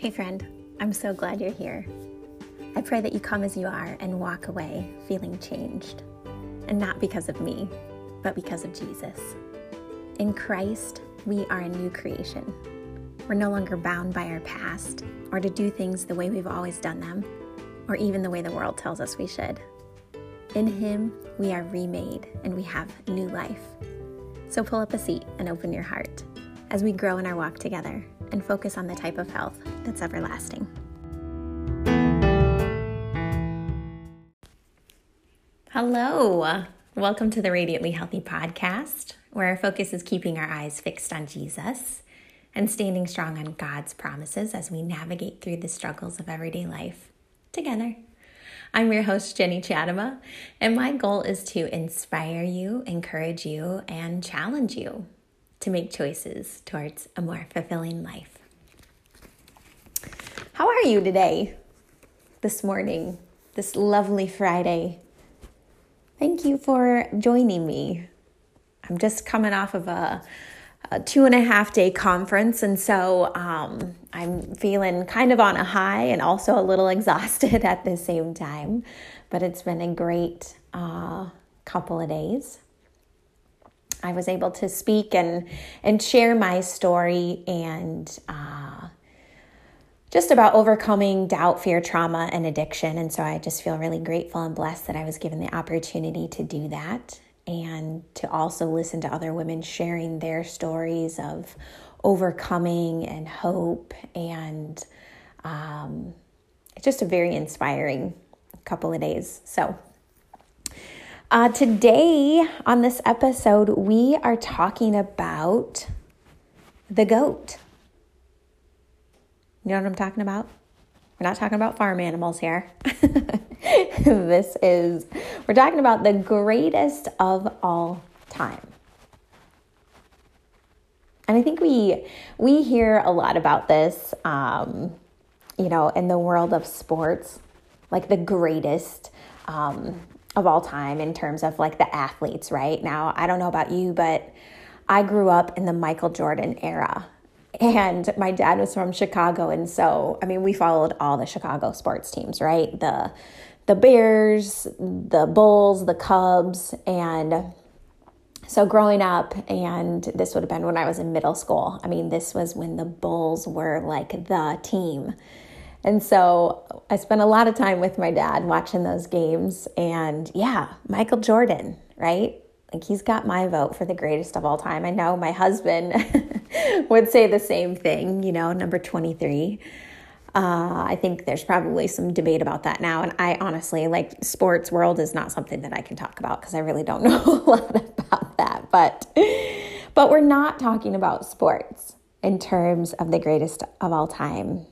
Hey, friend, I'm so glad you're here. I pray that you come as you are and walk away feeling changed. And not because of me, but because of Jesus. In Christ, we are a new creation. We're no longer bound by our past or to do things the way we've always done them, or even the way the world tells us we should. In Him, we are remade and we have new life. So pull up a seat and open your heart as we grow in our walk together and focus on the type of health that's everlasting. Hello. Welcome to the Radiantly Healthy podcast, where our focus is keeping our eyes fixed on Jesus and standing strong on God's promises as we navigate through the struggles of everyday life together. I'm your host, Jenny Chatama, and my goal is to inspire you, encourage you, and challenge you to make choices towards a more fulfilling life. How are you today, this morning, this lovely Friday? Thank you for joining me. I'm just coming off of a, a two and a half day conference, and so um, I'm feeling kind of on a high and also a little exhausted at the same time. But it's been a great uh, couple of days. I was able to speak and and share my story and uh, just about overcoming doubt, fear, trauma, and addiction. And so I just feel really grateful and blessed that I was given the opportunity to do that and to also listen to other women sharing their stories of overcoming and hope. And um, it's just a very inspiring couple of days. So uh, today on this episode, we are talking about the goat. You know what I'm talking about? We're not talking about farm animals here. this is, we're talking about the greatest of all time. And I think we we hear a lot about this, um, you know, in the world of sports, like the greatest. Um, of all time in terms of like the athletes, right? Now, I don't know about you, but I grew up in the Michael Jordan era. And my dad was from Chicago and so I mean we followed all the Chicago sports teams, right? The the Bears, the Bulls, the Cubs and so growing up and this would have been when I was in middle school. I mean, this was when the Bulls were like the team. And so I spent a lot of time with my dad watching those games. And yeah, Michael Jordan, right? Like he's got my vote for the greatest of all time. I know my husband would say the same thing, you know, number 23. Uh, I think there's probably some debate about that now. And I honestly, like, sports world is not something that I can talk about because I really don't know a lot about that. But, but we're not talking about sports in terms of the greatest of all time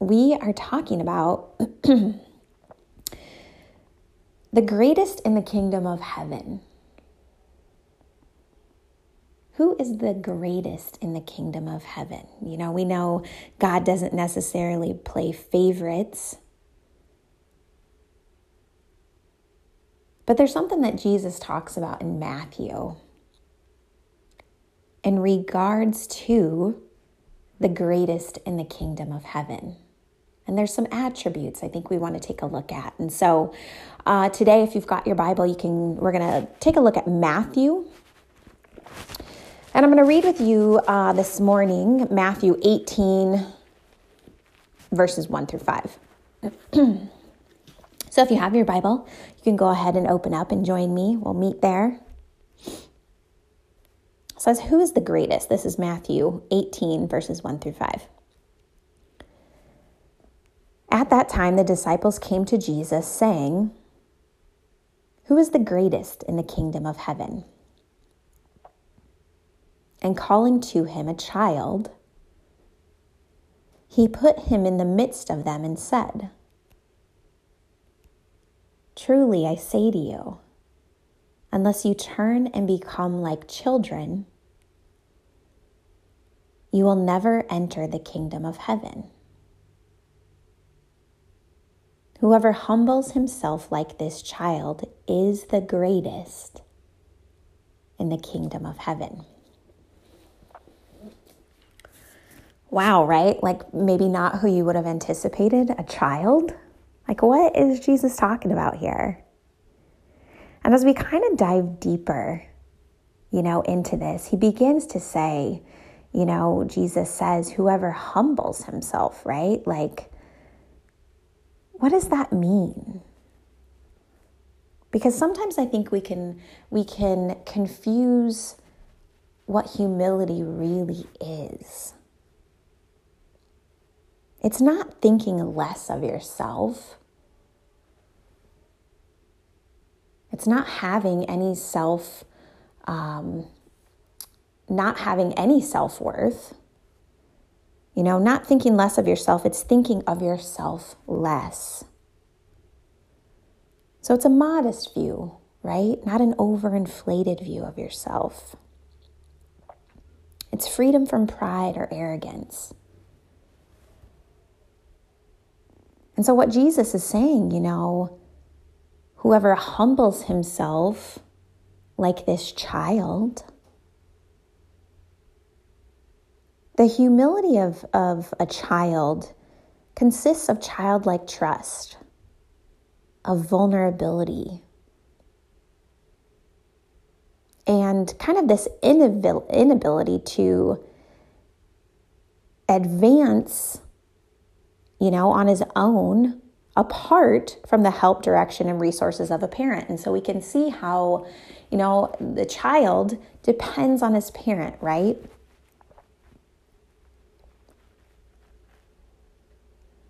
we are talking about the greatest in the kingdom of heaven. Who is the greatest in the kingdom of heaven? You know, we know God doesn't necessarily play favorites. But there's something that Jesus talks about in Matthew in regards to the greatest in the kingdom of heaven. And there's some attributes I think we want to take a look at. And so uh, today, if you've got your Bible, you can. We're going to take a look at Matthew. And I'm going to read with you uh, this morning Matthew 18, verses 1 through 5. so if you have your Bible, you can go ahead and open up and join me. We'll meet there. It says, Who is the greatest? This is Matthew 18, verses 1 through 5. At that time, the disciples came to Jesus, saying, Who is the greatest in the kingdom of heaven? And calling to him a child, he put him in the midst of them and said, Truly I say to you, unless you turn and become like children, you will never enter the kingdom of heaven. Whoever humbles himself like this child is the greatest in the kingdom of heaven. Wow, right? Like maybe not who you would have anticipated, a child. Like, what is Jesus talking about here? And as we kind of dive deeper, you know, into this, he begins to say, you know, Jesus says, whoever humbles himself, right? Like, what does that mean? Because sometimes I think we can we can confuse what humility really is. It's not thinking less of yourself. It's not having any self, um, not having any self worth. You know, not thinking less of yourself, it's thinking of yourself less. So it's a modest view, right? Not an overinflated view of yourself. It's freedom from pride or arrogance. And so, what Jesus is saying, you know, whoever humbles himself like this child, the humility of, of a child consists of childlike trust, of vulnerability, and kind of this inability to advance, you know, on his own apart from the help, direction, and resources of a parent. And so we can see how, you know, the child depends on his parent, right?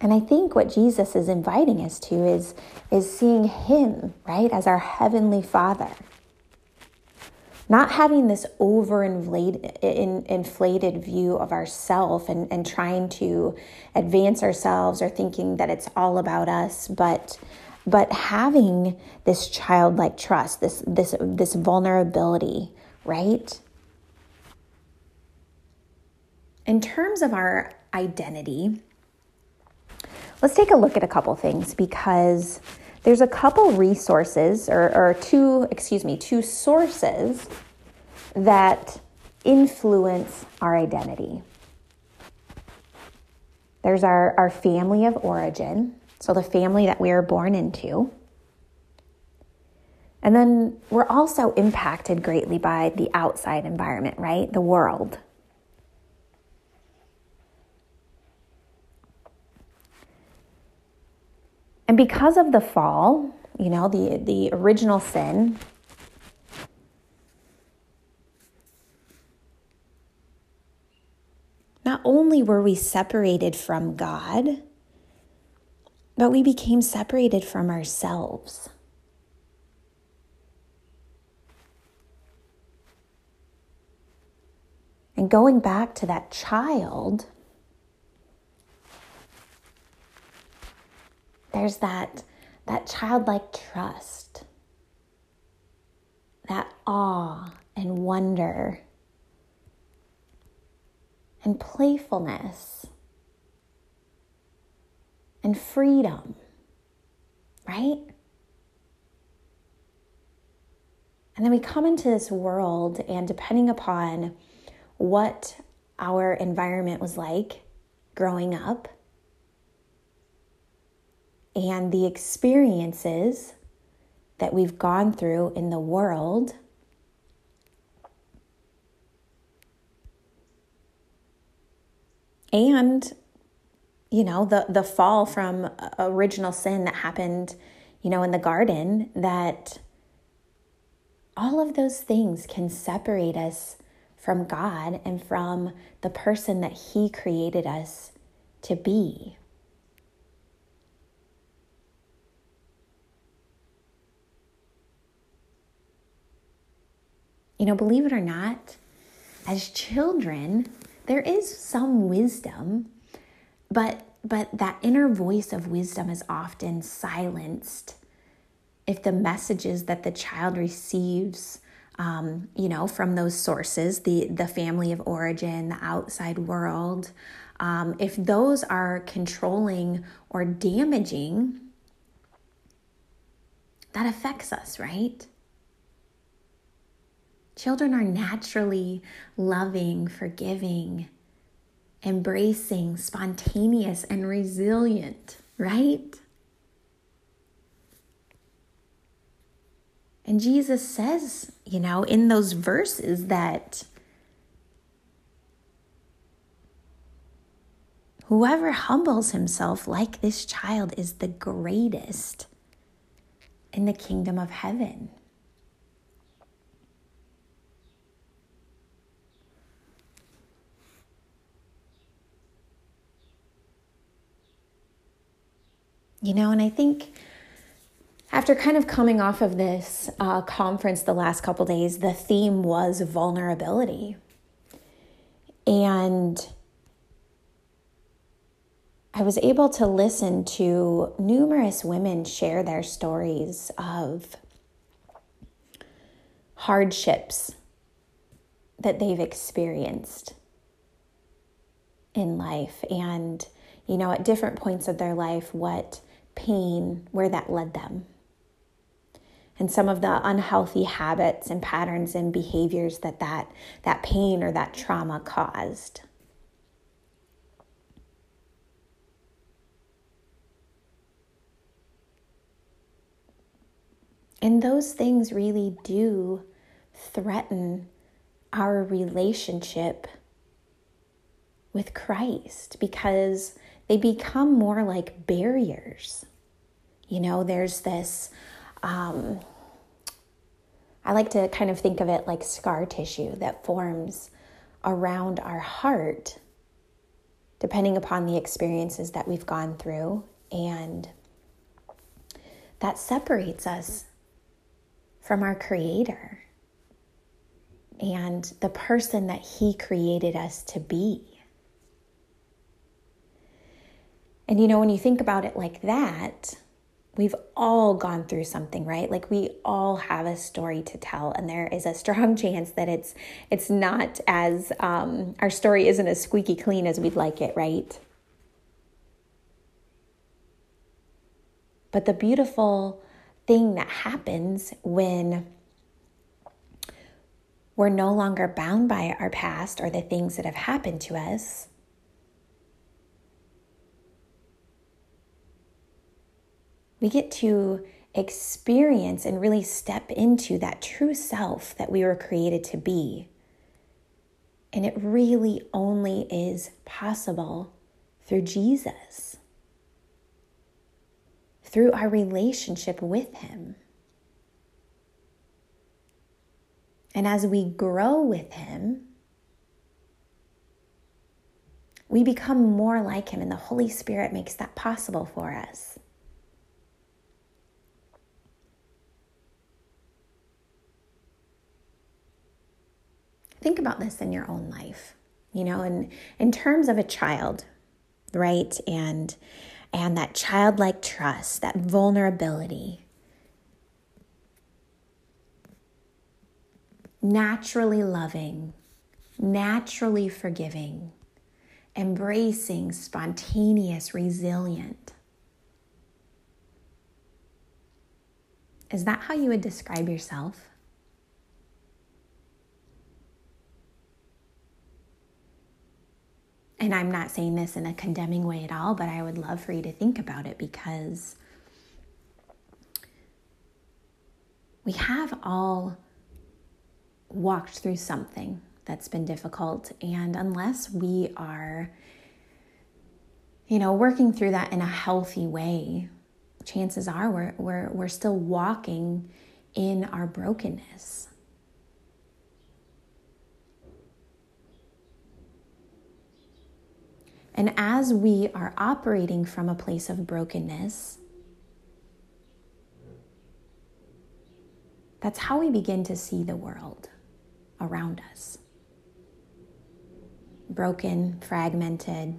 And I think what Jesus is inviting us to is, is seeing him, right, as our heavenly father. Not having this overinflated inflated view of ourself and, and trying to advance ourselves or thinking that it's all about us, but but having this childlike trust, this this this vulnerability, right? In terms of our identity, let's take a look at a couple things because there's a couple resources or, or two, excuse me, two sources that influence our identity. There's our, our family of origin, so the family that we are born into. And then we're also impacted greatly by the outside environment, right? The world. And because of the fall, you know, the, the original sin, not only were we separated from God, but we became separated from ourselves. And going back to that child, there's that, that childlike trust, that awe and wonder and playfulness and freedom, right? And then we come into this world, and depending upon what our environment was like growing up, and the experiences that we've gone through in the world. And, you know, the, the fall from original sin that happened, you know, in the garden, that all of those things can separate us from God and from the person that He created us to be. You know, believe it or not, as children, there is some wisdom, but but that inner voice of wisdom is often silenced if the messages that the child receives um, you know from those sources the the family of origin the outside world um, if those are controlling or damaging that affects us right Children are naturally loving, forgiving, embracing, spontaneous, and resilient, right? And Jesus says, you know, in those verses that whoever humbles himself like this child is the greatest in the kingdom of heaven. You know, and I think after kind of coming off of this uh, conference the last couple days, the theme was vulnerability. And I was able to listen to numerous women share their stories of hardships that they've experienced in life and you know at different points of their life what pain where that led them and some of the unhealthy habits and patterns and behaviors that that, that pain or that trauma caused. And those things really do threaten our relationship with Christ because they become more like barriers. You know, there's this um, I like to kind of think of it like scar tissue that forms around our heart, depending upon the experiences that we've gone through. And that separates us from our Creator and the person that He created us to be. And you know, when you think about it like that, we've all gone through something right? Like we all have a story to tell and there is a strong chance that it's it's not as um, our story isn't as squeaky clean as we'd like it right? But the beautiful thing that happens when we're no longer bound by our past or the things that have happened to us we get to experience and really step into that true self that we were created to be. And it really only is possible through Jesus, through our relationship with Him. And as we grow with Him, we become more like Him, and the Holy Spirit makes that possible for us. Think about this in your own life you know and in terms of a child right? And and that childlike trust that vulnerability. Naturally loving naturally forgiving embracing spontaneous resilient. Is that how you would describe yourself and I'm not saying this in a condemning way at all, but I would love for you to think about it because we have all walked through something that's been difficult. And unless we are, you know, working through that in a healthy way, chances are we're, we're, we're still walking in our brokenness. And as we are operating from a place of brokenness, that's how we begin to see the world around us broken, fragmented,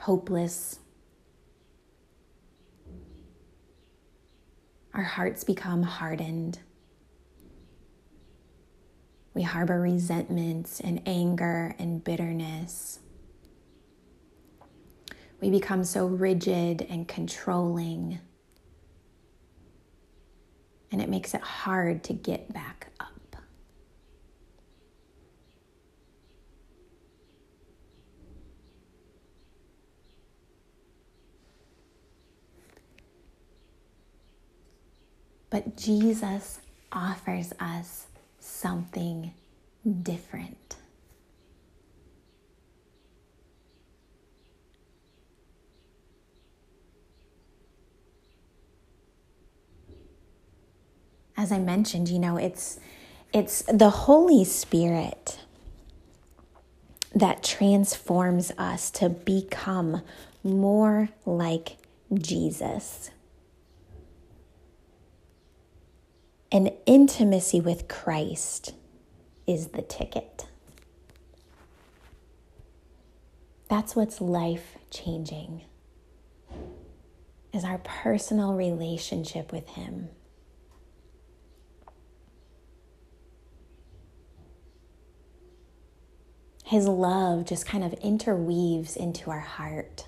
hopeless. Our hearts become hardened. We harbor resentments and anger and bitterness. We become so rigid and controlling, and it makes it hard to get back up. But Jesus offers us something different. As I mentioned, you know, it's it's the Holy Spirit that transforms us to become more like Jesus. And intimacy with Christ is the ticket. That's what's life changing is our personal relationship with him. His love just kind of interweaves into our heart.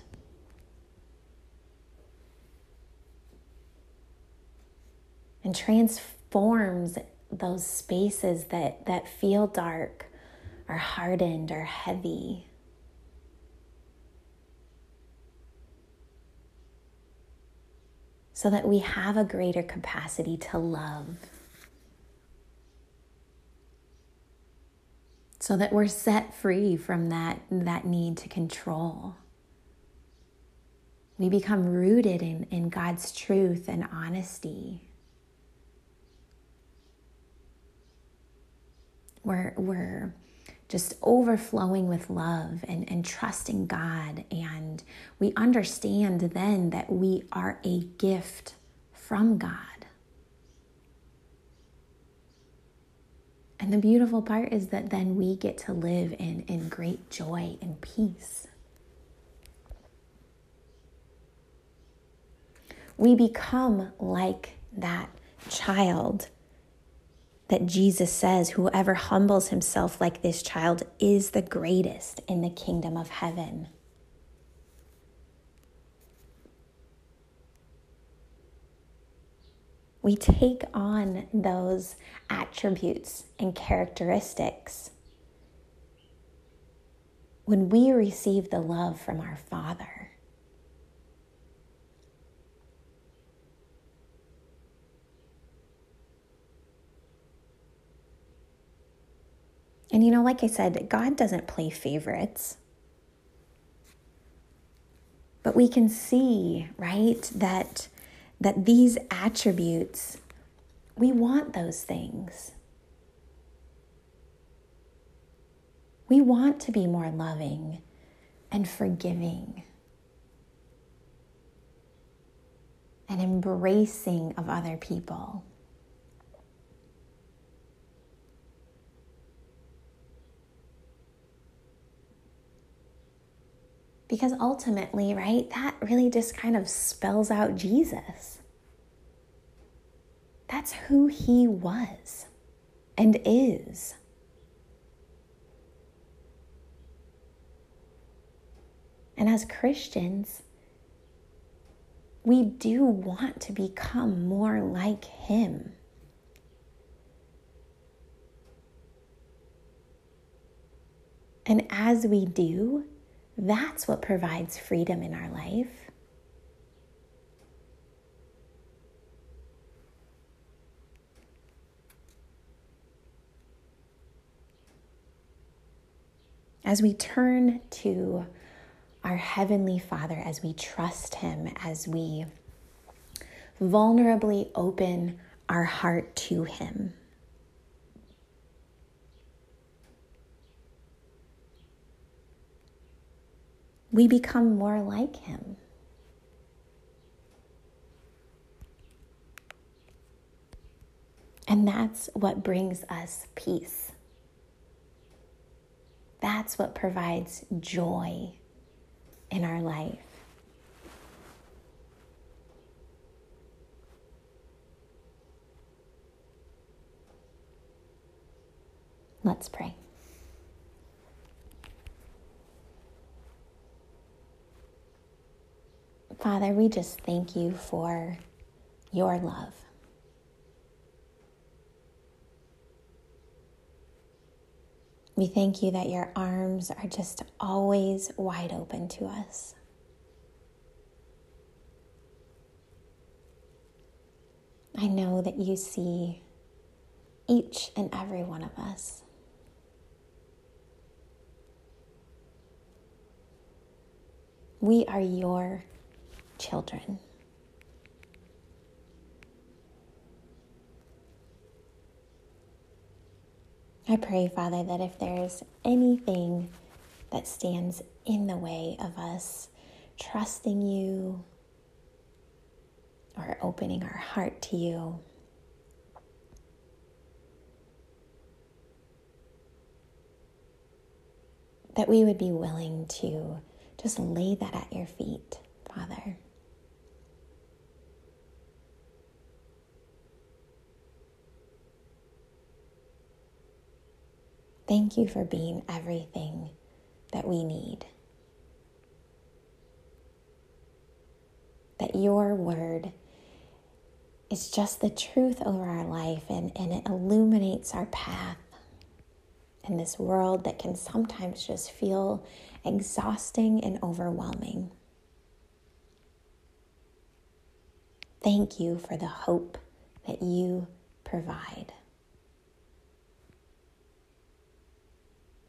And transforms those spaces that, that feel dark or hardened or heavy. So that we have a greater capacity to love. So that we're set free from that, that need to control. We become rooted in, in God's truth and honesty. We're, we're just overflowing with love and, and trusting God. And we understand then that we are a gift from God. And the beautiful part is that then we get to live in, in great joy and peace. We become like that child that Jesus says, Whoever humbles himself like this child is the greatest in the kingdom of heaven. We take on those attributes and characteristics when we receive the love from our Father. And you know, like I said, God doesn't play favorites. But we can see, right, that that these attributes, we want those things. We want to be more loving and forgiving and embracing of other people. Because ultimately, right, that really just kind of spells out Jesus. That's who he was and is. And as Christians, we do want to become more like him. And as we do, that's what provides freedom in our life. As we turn to our Heavenly Father, as we trust Him, as we vulnerably open our heart to Him. We become more like Him. And that's what brings us peace. That's what provides joy in our life. Let's pray. Father, we just thank you for your love. We thank you that your arms are just always wide open to us. I know that you see each and every one of us. We are your children. I pray, Father, that if there's anything that stands in the way of us trusting you or opening our heart to you, that we would be willing to just lay that at your feet, Father. Thank you for being everything that we need. That your word is just the truth over our life and, and it illuminates our path in this world that can sometimes just feel exhausting and overwhelming. Thank you for the hope that you provide.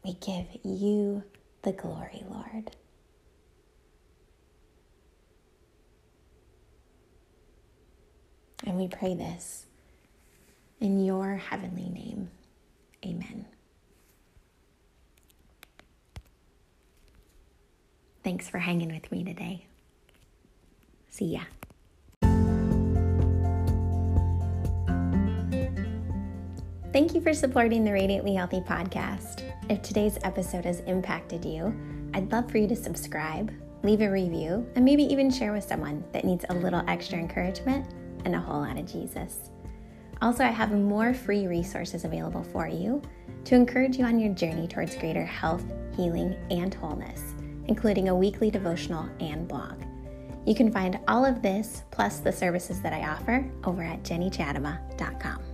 We give you the glory, Lord. And we pray this in your heavenly name. Amen. Thanks for hanging with me today. See ya. Thank you for supporting the Radiantly Healthy podcast. If today's episode has impacted you, I'd love for you to subscribe, leave a review, and maybe even share with someone that needs a little extra encouragement and a whole lot of Jesus. Also, I have more free resources available for you to encourage you on your journey towards greater health, healing, and wholeness, including a weekly devotional and blog. You can find all of this plus the services that I offer over at jennychadema.com.